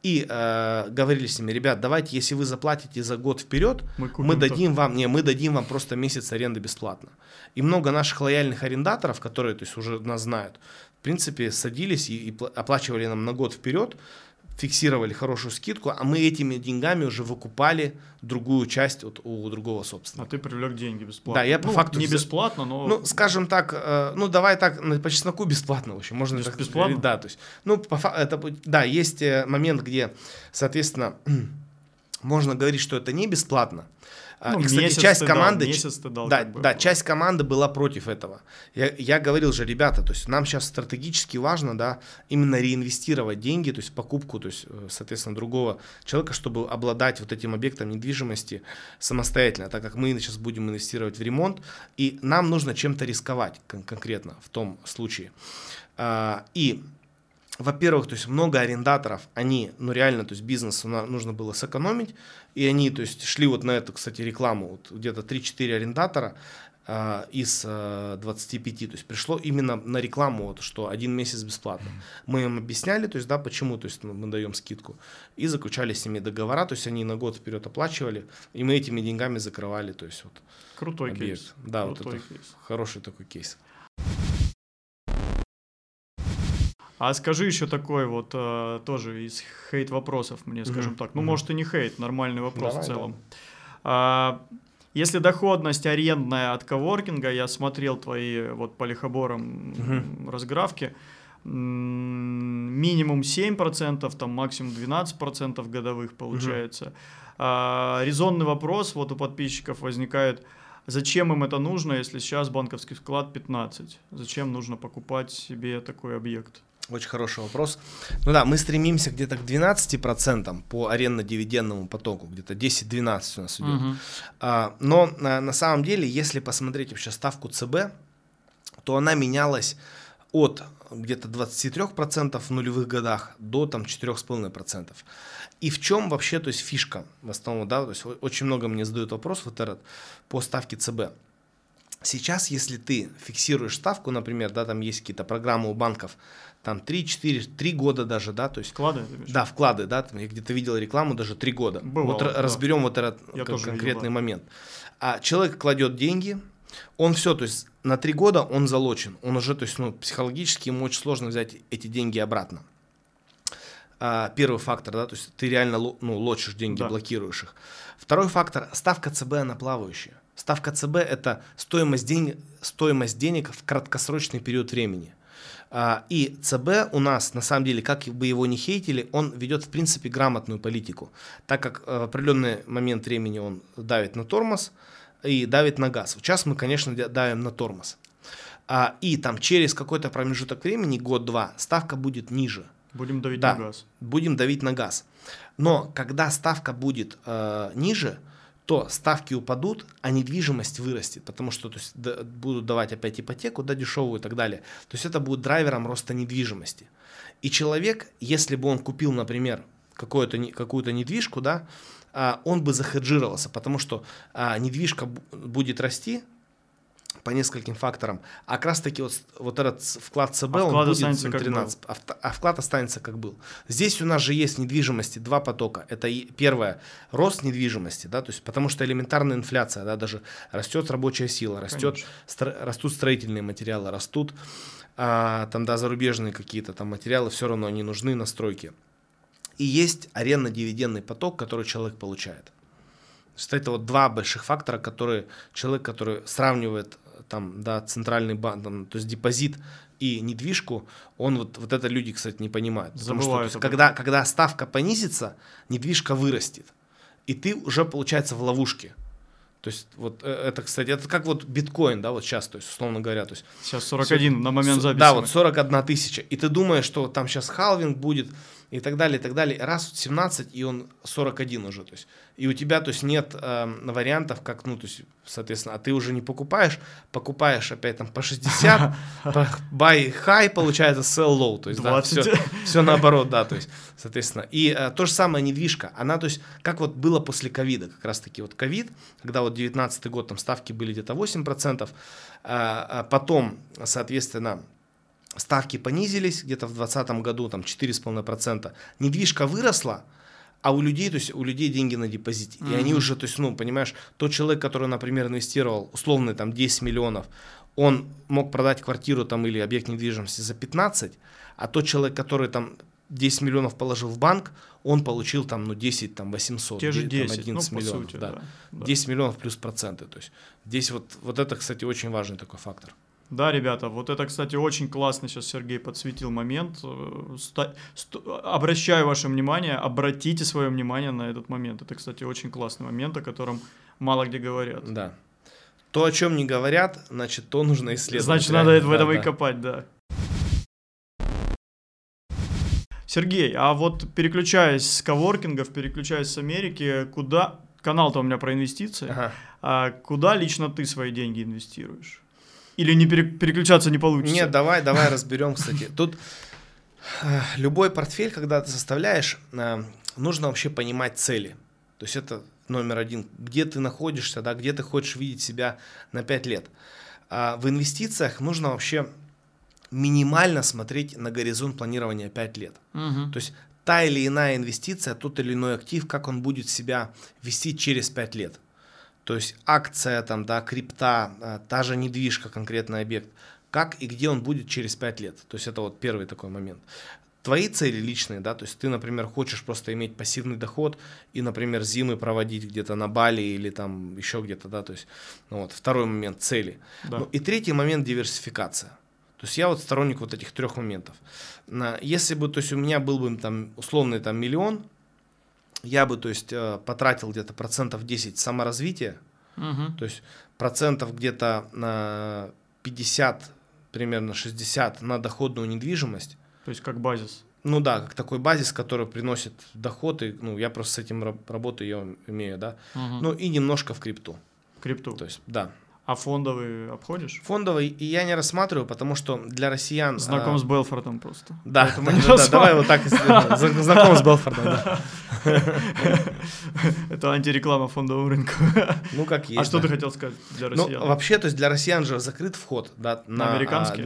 и э, говорили с ними, ребят, давайте, если вы заплатите за год вперед, мы, мы дадим вам, не, мы дадим вам просто месяц аренды бесплатно. И много наших лояльных арендаторов, которые, то есть уже нас знают, в принципе, садились и, и оплачивали нам на год вперед, фиксировали хорошую скидку, а мы этими деньгами уже выкупали другую часть вот у другого собственника. А ты привлек деньги бесплатно. Да, я по ну, факту... Не бесплатно, но... Ну, скажем так, э, ну, давай так, по чесноку бесплатно вообще. Можно так бесплатно? Сказать, да, то есть, ну, по, это, да, есть э, момент, где, соответственно, можно говорить, что это не бесплатно, а, ну, и, кстати, месяц часть команды, дал, месяц ты дал, да, как бы, да, часть команды была против этого. Я, я говорил же, ребята, то есть нам сейчас стратегически важно, да, именно реинвестировать деньги, то есть покупку, то есть, э, соответственно, другого человека, чтобы обладать вот этим объектом недвижимости самостоятельно, так как мы сейчас будем инвестировать в ремонт, и нам нужно чем-то рисковать кон- конкретно в том случае. А, и во-первых, то есть много арендаторов, они, ну реально, то есть бизнесу нужно было сэкономить, и они, то есть шли вот на эту, кстати, рекламу, вот где-то 3-4 арендатора э, из э, 25, то есть пришло именно на рекламу, вот, что один месяц бесплатно. Мы им объясняли, то есть, да, почему, то есть мы даем скидку, и заключали с ними договора, то есть они на год вперед оплачивали, и мы этими деньгами закрывали, то есть вот. Крутой объект. кейс. Да, Крутой вот это кейс. хороший такой кейс. А скажи еще такой вот э, тоже из хейт вопросов мне, скажем mm-hmm. так. Ну, mm-hmm. может и не хейт, нормальный вопрос Давай, в целом. Да. А, если доходность арендная от коворкинга, я смотрел твои вот по лихоборам mm-hmm. разграфки, минимум 7%, там максимум 12% годовых получается. Mm-hmm. А, резонный вопрос вот у подписчиков возникает, зачем им это нужно, если сейчас банковский вклад 15? Зачем нужно покупать себе такой объект? Очень хороший вопрос. Ну да, мы стремимся где-то к 12% по арендно-дивидендному потоку, где-то 10-12 у нас идет. Угу. А, но на, на самом деле, если посмотреть вообще ставку ЦБ, то она менялась от где-то 23% в нулевых годах до там 4,5%. И в чем вообще, то есть фишка в основном, да, то есть очень много мне задают вопрос вот этот по ставке ЦБ. Сейчас, если ты фиксируешь ставку, например, да, там есть какие-то программы у банков, там 3, 4, 3 года даже, да, то есть... Вклады? Да, вклады, да, там, я где-то видел рекламу, даже 3 года. Бывало, вот да. разберем вот этот я конкретный видел, да. момент. А человек кладет деньги, он все, то есть на 3 года он залочен, он уже, то есть, ну, психологически ему очень сложно взять эти деньги обратно. А, первый фактор, да, то есть ты реально, ну, лочишь деньги, да. блокируешь их. Второй фактор, ставка ЦБ, она плавающая. Ставка ЦБ – это стоимость денег, стоимость денег в краткосрочный период времени. А, и ЦБ у нас, на самом деле, как бы его не хейтили, он ведет, в принципе, грамотную политику, так как э, в определенный момент времени он давит на тормоз и давит на газ. Сейчас мы, конечно, давим на тормоз. А, и там через какой-то промежуток времени, год-два, ставка будет ниже. Будем давить да, на газ. Будем давить на газ. Но когда ставка будет э, ниже, то ставки упадут, а недвижимость вырастет, потому что то есть, да, будут давать опять ипотеку, да, дешевую и так далее. То есть это будет драйвером роста недвижимости. И человек, если бы он купил, например, какую-то, какую-то недвижку, да, а, он бы захеджировался, потому что а, недвижка будет расти, по нескольким факторам. А как раз таки вот, вот этот вклад ЦБ, а он будет на 13, а, а вклад останется как был. Здесь у нас же есть недвижимости, два потока. Это первое, рост недвижимости, да, то есть потому что элементарная инфляция, да, даже растет рабочая сила, растет, стро, растут строительные материалы, растут а, там, да, зарубежные какие-то там материалы, все равно они нужны на стройке. И есть арендно-дивидендный поток, который человек получает. Есть это вот два больших фактора, которые человек, который сравнивает там, да, центральный банк, там, то есть депозит и недвижку, он вот, вот это люди, кстати, не понимают. Потому что, есть, когда, когда ставка понизится, недвижка вырастет. И ты уже, получается, в ловушке. То есть вот э, это, кстати, это как вот биткоин, да, вот сейчас, то есть условно говоря, то есть Сейчас 41 на момент записи. Да, вот 41 тысяча. И ты думаешь, что там сейчас халвинг будет и так далее, и так далее. Раз 17, и он 41 уже. То есть, и у тебя, то есть, нет эм, вариантов, как, ну, то есть, соответственно, а ты уже не покупаешь, покупаешь опять там по 60, по buy high, получается sell low. То есть, да, 20. все, все наоборот, да, то есть, соответственно. И э, то же самое недвижка. Она, то есть, как вот было после ковида, как раз-таки вот ковид, когда вот 19 год, там ставки были где-то 8%, а, а потом, соответственно, ставки понизились где-то в 2020 году, там 4,5%. Недвижка выросла, а у людей, то есть у людей деньги на депозите. И они уже, то есть, ну, понимаешь, тот человек, который, например, инвестировал условно там 10 миллионов, он мог продать квартиру там или объект недвижимости за 15, а тот человек, который там 10 миллионов положил в банк, он получил там, ну, 10, там, 800, Те же де- 10, там, ну, 11 по миллионов, сути, да. да. да. 10 миллионов плюс проценты, то есть здесь вот, вот это, кстати, очень важный такой фактор. Да, ребята, вот это, кстати, очень классно сейчас Сергей подсветил момент. Э, ста- ст- Обращаю ваше внимание, обратите свое внимание на этот момент. Это, кстати, очень классный момент, о котором мало где говорят. Да. То, о чем не говорят, значит, то нужно исследовать. Значит, реально. надо в Да, этом и да. копать, да. Сергей, а вот переключаясь с коворкингов, переключаясь с Америки, куда... Канал-то у меня про инвестиции. Ага. А куда лично ты свои деньги инвестируешь? Или не пере- переключаться не получится? Нет, давай, давай разберем, кстати. Тут э, любой портфель, когда ты составляешь, э, нужно вообще понимать цели. То есть это номер один. Где ты находишься, да, где ты хочешь видеть себя на 5 лет. А в инвестициях нужно вообще минимально смотреть на горизонт планирования 5 лет. Мгм. То есть та или иная инвестиция, тот или иной актив, как он будет себя вести через 5 лет. То есть акция, там, да, крипта, а, та же недвижка, конкретный объект, как и где он будет через 5 лет. То есть это вот первый такой момент. Твои цели личные, да, то есть ты, например, хочешь просто иметь пассивный доход и, например, зимы проводить где-то на Бали или там еще где-то, да, то есть, ну вот, второй момент цели. Да. Ну, и третий момент диверсификация. То есть я вот сторонник вот этих трех моментов. Если бы, то есть у меня был бы там условный там миллион, я бы, то есть, э, потратил где-то процентов 10 саморазвития, Мгм. то есть процентов где-то на 50, примерно 60 на доходную недвижимость. То есть как базис. Ну да, как такой базис, который приносит доход, и, ну, я просто с этим раб- работаю, я умею, да. Мгм. Ну и немножко в крипту. Крипту. То есть, да. А фондовый обходишь? Фондовый и я не рассматриваю, потому что для россиян... Знаком а, с Белфортом просто. Да, да, да, давай вот так. Зна- Знаком с Белфордом, да. Это антиреклама фондовому рынку. Ну, как есть. А что ты хотел сказать для Ну, россиян? вообще, то есть для россиян же закрыт вход на, а, американский?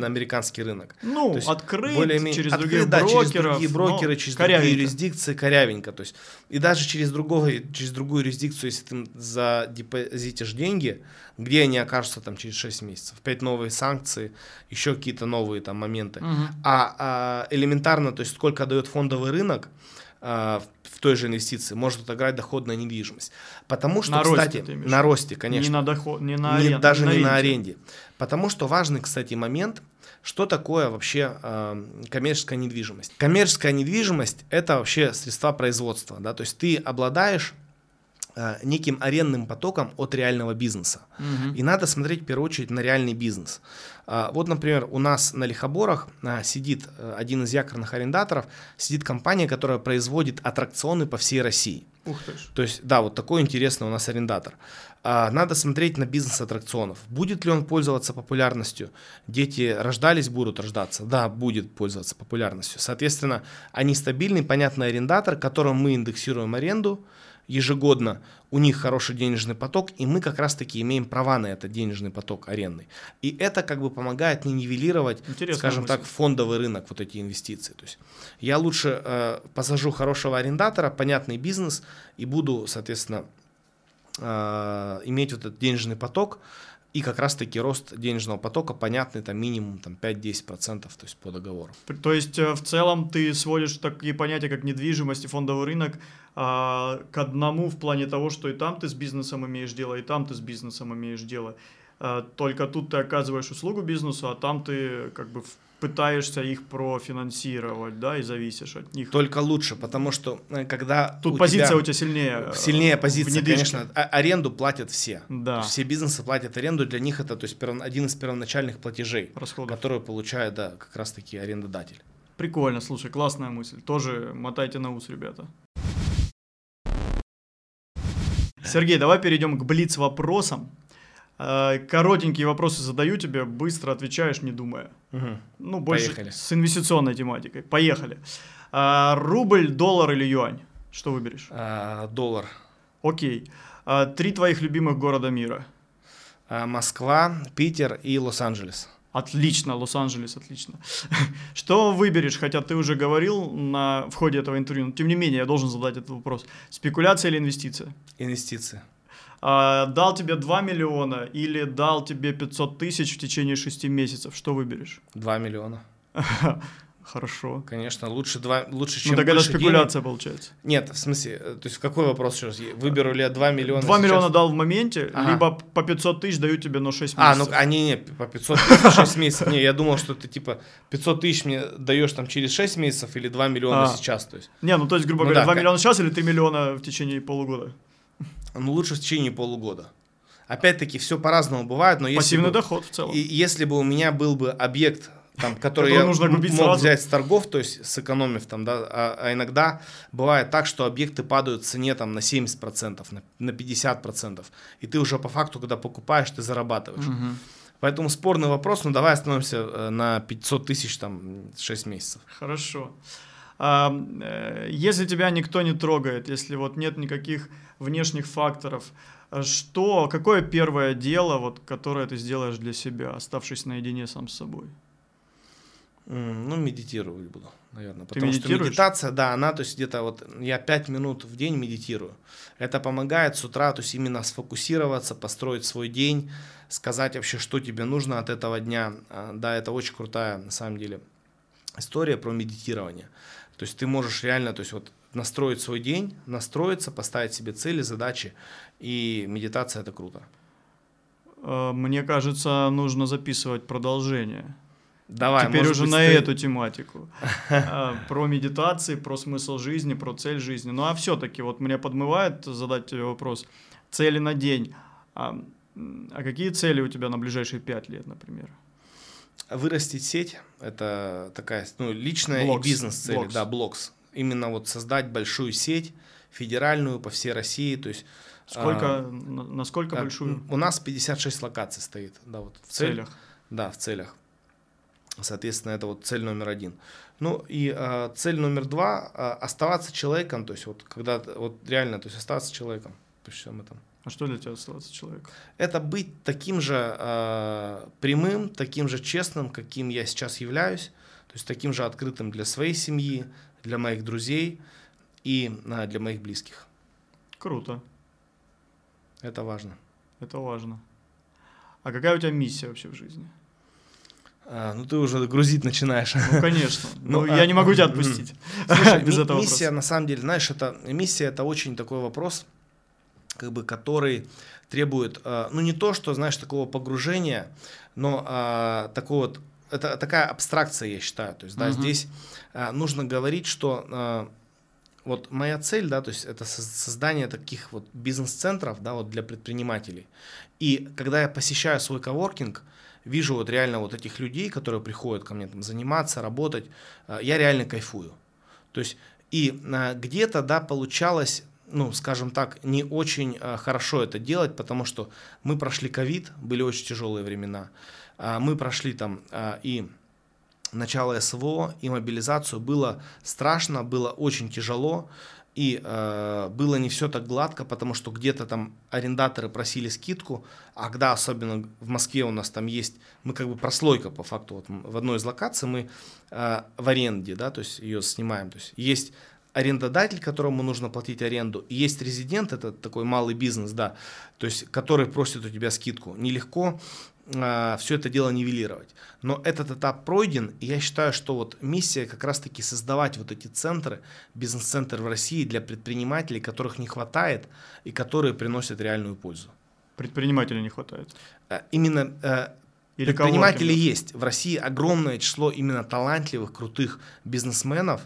рынок. Ну, через открыт, других да, брокеров. через другие брокеры, через другие юрисдикции, корявенько. То есть, и даже через, другого, через другую юрисдикцию, если ты задепозитишь деньги, где они окажутся там через 6 месяцев? Опять новые санкции, еще какие-то новые там моменты. Мгм. А, а, элементарно, то есть сколько дает фондовый рынок а, той же инвестиции, может отыграть доходная недвижимость. Потому что, На росте кстати, в на росте, конечно. Не на доход, не на Не- аренду. даже не на аренде. аренде. Потому что важный, кстати, момент, что такое вообще э, коммерческая недвижимость. Коммерческая недвижимость – это вообще средства производства. Да? То есть ты обладаешь неким арендным потоком от реального бизнеса. Мгм. И надо смотреть в первую очередь на реальный бизнес. А, Вот, например, у нас на Лихоборах а, сидит э, один из якорных арендаторов, сидит компания, которая производит аттракционы по всей России. Ух ты ж. То есть, да, вот такой интересный у нас арендатор. А, Надо смотреть на бизнес аттракционов. Будет ли он пользоваться популярностью? Дети рождались, будут рождаться? Да, будет пользоваться популярностью. Соответственно, они стабильный, понятный арендатор, которому мы индексируем аренду ежегодно. У них хороший денежный поток, и мы как раз-таки имеем права на этот денежный поток арендный. И это как бы помогает не нивелировать, Интересная скажем мысль. так, фондовый рынок, вот эти инвестиции. То есть я лучше э, посажу хорошего арендатора, понятный бизнес, и буду, соответственно, э, иметь вот этот денежный поток, и как раз-таки рост денежного потока понятный, там минимум там, 5-10% то есть по договору. То есть э, в целом ты сводишь такие понятия, как недвижимость и фондовый рынок а, к одному в плане того, что и там ты с бизнесом имеешь дело, и там ты с бизнесом имеешь дело. Э, только тут ты оказываешь услугу бизнесу, а там ты как бы пытаешься их профинансировать, да, и зависишь от них. Только лучше, потому что э, когда Тут у позиция тебя у тебя сильнее. э, сильнее позиция, конечно, а- аренду платят все. Да. Все бизнесы платят аренду, для них это то есть один из первоначальных платежей, Расходов. который получает, да, как раз таки арендодатель. Прикольно, слушай, классная мысль. Тоже мотайте на ус, ребята. Сергей, давай перейдем к блиц вопросам. Э, Коротенькие вопросы задаю тебе, быстро отвечаешь, не думая. Ну, больше Поехали. с инвестиционной тематикой. Поехали. А, рубль, доллар или юань? Что выберешь? А, доллар. Окей. А, три твоих любимых города мира. А, Москва, Питер и Лос-Анджелес. Отлично, Лос-Анджелес, отлично. Что выберешь, хотя ты уже говорил на, в ходе этого интервью, но тем не менее я должен задать этот вопрос. Спекуляция или инвестиция? Инвестиции. А, дал тебе 2 миллиона или дал тебе 500 тысяч в течение 6 месяцев? Что выберешь? 2 миллиона. Хорошо. Конечно, лучше, два, лучше чем Ну это больше спекуляция получается. денег. Нет, в смысле, э, то есть какой вопрос раз? Выберу ли я 2 миллиона 2 сейчас? миллиона дал в моменте, Ага. либо по 500 тысяч дают тебе на 6 А, ну, месяцев. а не, не, по 500 тысяч 6 месяцев. Не, я думал, что ты типа 500 тысяч мне даешь там через 6 месяцев или 2 миллиона А. сейчас. То есть. Не, ну то есть, грубо Ну говоря, да, 2 ка- миллиона сейчас или 3 миллиона в течение полугода? Ну, лучше в течение полугода. Опять-таки, все по-разному бывает, но если Пассивный бы, доход в целом. и если бы у меня был бы объект, там, который, я нужно мог сразу. взять с торгов, то есть сэкономив там, да, а, а иногда бывает так, что объекты падают в цене там на 70%, на, на 50%, и ты уже по факту, когда покупаешь, ты зарабатываешь. Мгм. Поэтому спорный вопрос, но давай остановимся э, на 500 тысяч там 6 месяцев. Хорошо. А, если тебя никто не трогает, если вот нет никаких внешних факторов, э, что, какое первое дело, вот, которое ты сделаешь для себя, оставшись наедине сам с собой? Ну, медитировать буду, наверное. Потому что медитация, да, она, то есть где-то вот я 5 минут в день медитирую. Это помогает с утра, то есть именно сфокусироваться, построить свой день, сказать вообще, что тебе нужно от этого дня. А, Да, это очень крутая, на самом деле, история про медитирование. То есть ты можешь реально, то есть вот настроить свой день, настроиться, поставить себе цели, задачи, и медитация это круто. Э, Мне кажется, нужно записывать продолжение. Давай, Теперь уже быть, на ты- эту тематику. А, Про медитации, про смысл жизни, про цель жизни. Ну а все-таки вот меня подмывает задать тебе вопрос. Цели на день. А, а какие цели у тебя на ближайшие пять лет, например? Вырастить сеть – это такая ну, личная Блокс, и бизнес-цель. Да, блокс. Именно вот создать большую сеть, федеральную по всей России. То есть, Сколько, а, на- насколько а, большую? У нас 56 локаций стоит. Да, вот В целях. Да, в целях. Соответственно, это вот цель номер один. Ну и а, цель номер два а, оставаться человеком, то есть вот когда вот реально, то есть оставаться человеком при всем этом. А что для тебя оставаться человеком? Это быть таким же э, прямым, таким же честным, каким я сейчас являюсь, то есть таким же открытым для своей семьи, для моих друзей и э, для моих близких. Круто, Это важно. это важно. А какая у тебя миссия вообще в жизни? А, ну ты уже грузить начинаешь. Ну, конечно. Ну, Ну, я а- не могу тебя отпустить. Слушай, Без этого миссия, вопроса. на самом деле, знаешь, это миссия это очень такой вопрос, как бы, который требует, э, ну не то, что, знаешь, такого погружения, но а, такого вот, это такая абстракция, я считаю. То есть, да, Мгм. здесь а, нужно говорить, что а, вот моя цель, да, то есть это со- создание таких вот бизнес-центров, да, вот для предпринимателей. И когда я посещаю свой коворкинг, вижу вот реально вот этих людей, которые приходят ко мне там заниматься, работать, а, я реально кайфую. То есть и где-то, да, получалось, ну, скажем так, не очень хорошо это делать, потому что мы прошли ковид, были очень тяжелые времена, мы прошли там а, и начало СВО, и мобилизацию, было страшно, было очень тяжело, и э, было не все так гладко, потому что где-то там арендаторы просили скидку, а когда особенно в Москве у нас там есть, мы как бы прослойка по факту, вот в одной из локаций мы э, в аренде, да, то есть ее снимаем, то есть есть арендодатель, которому нужно платить аренду, и есть резидент, это такой малый бизнес, да, то есть который просит у тебя скидку. Нелегко все это дело нивелировать. Но этот этап пройден, и я считаю, что вот миссия как раз-таки создавать вот эти центры, бизнес-центры в России для предпринимателей, которых не хватает и которые приносят реальную пользу. Предпринимателей не хватает. Э, Именно э, Или предприниматели есть. В России огромное число именно талантливых, крутых бизнесменов,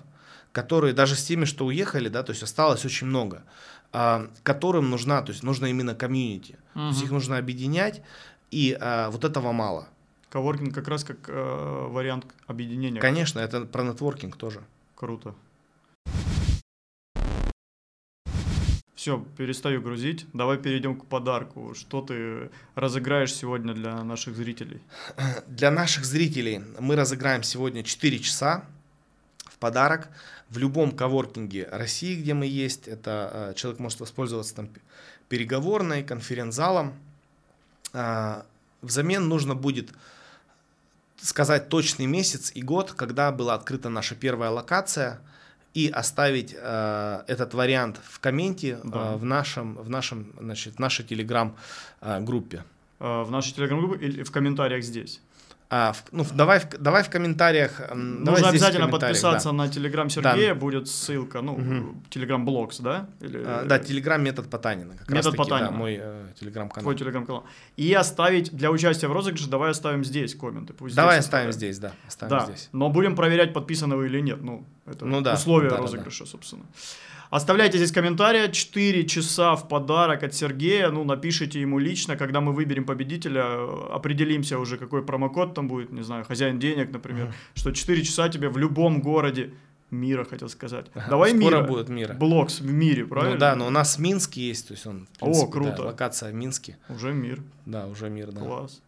которые даже с теми, что уехали, да, то есть осталось очень много, а, которым нужна, то есть нужно именно комьюнити. То есть их нужно объединять, и а, вот этого мало. Коворкинг как раз как э, вариант объединения. Конечно, это про нетворкинг тоже. Круто. Все, перестаю грузить. Давай перейдем к подарку. Что ты разыграешь сегодня для наших зрителей? Для наших зрителей мы разыграем сегодня 4 часа в подарок в любом коворкинге России, где мы есть. Это э, человек может воспользоваться там переговорной, конференц-залом. А, Взамен нужно будет сказать точный месяц и год, когда была открыта наша первая локация, и оставить э, этот вариант в комменте Да. э, в нашем, в нашем, значит, нашей телеграм-группе. Э, В нашей телеграм-группе или в комментариях здесь? А, в- ну, давай, в, давай в комментариях. давай Нужно в обязательно комментариях, подписаться да. на телеграм Сергея, будет ссылка, ну, Мгм. телеграм-блогс, да? Или... А, да, телеграм метод Потанина. Как Метод раз Потанина. Да, мой э, телеграм-канал. Твой телеграм-канал. И оставить для участия в розыгрыше, давай оставим здесь комменты. Пусть Давай здесь оставим оставляют. здесь, да. Оставим Да, здесь. но будем проверять, подписаны вы или нет. Ну, это Ну да, условия да, да, розыгрыша, собственно. Оставляйте здесь комментарии. 4 часа в подарок от Сергея. Ну, напишите ему лично, когда мы выберем победителя, определимся уже, какой промокод там будет, не знаю, хозяин денег, например, Мгм. что 4 часа тебе в любом городе мира, хотел сказать. Ага, Давай Скоро мира. будет мира. Блокс в мире, правильно? Ну да, но у нас Минск есть, то есть он, в О, принципе, да, круто. локация в Минске. Уже мир. Да, уже мир, да. Класс.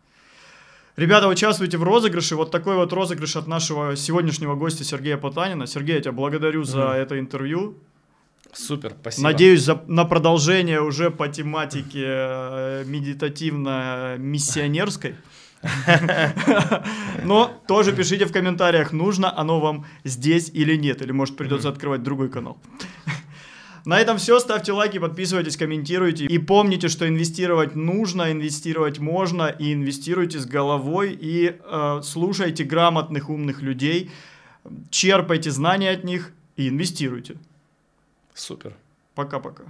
Ребята, участвуйте в розыгрыше. Вот такой вот розыгрыш от нашего сегодняшнего гостя Сергея Потанина. Сергей, я тебя благодарю за Мгм. это интервью. Супер, спасибо. Надеюсь за, на продолжение уже по тематике э, медитативно-миссионерской. Но тоже пишите в комментариях, нужно оно вам здесь или нет. Или может придется открывать другой канал. На этом все. Ставьте лайки, подписывайтесь, комментируйте. И помните, что инвестировать нужно, инвестировать можно. И инвестируйте с головой. И э, слушайте грамотных, умных людей. Черпайте знания от них и инвестируйте. Супер. Пока-пока.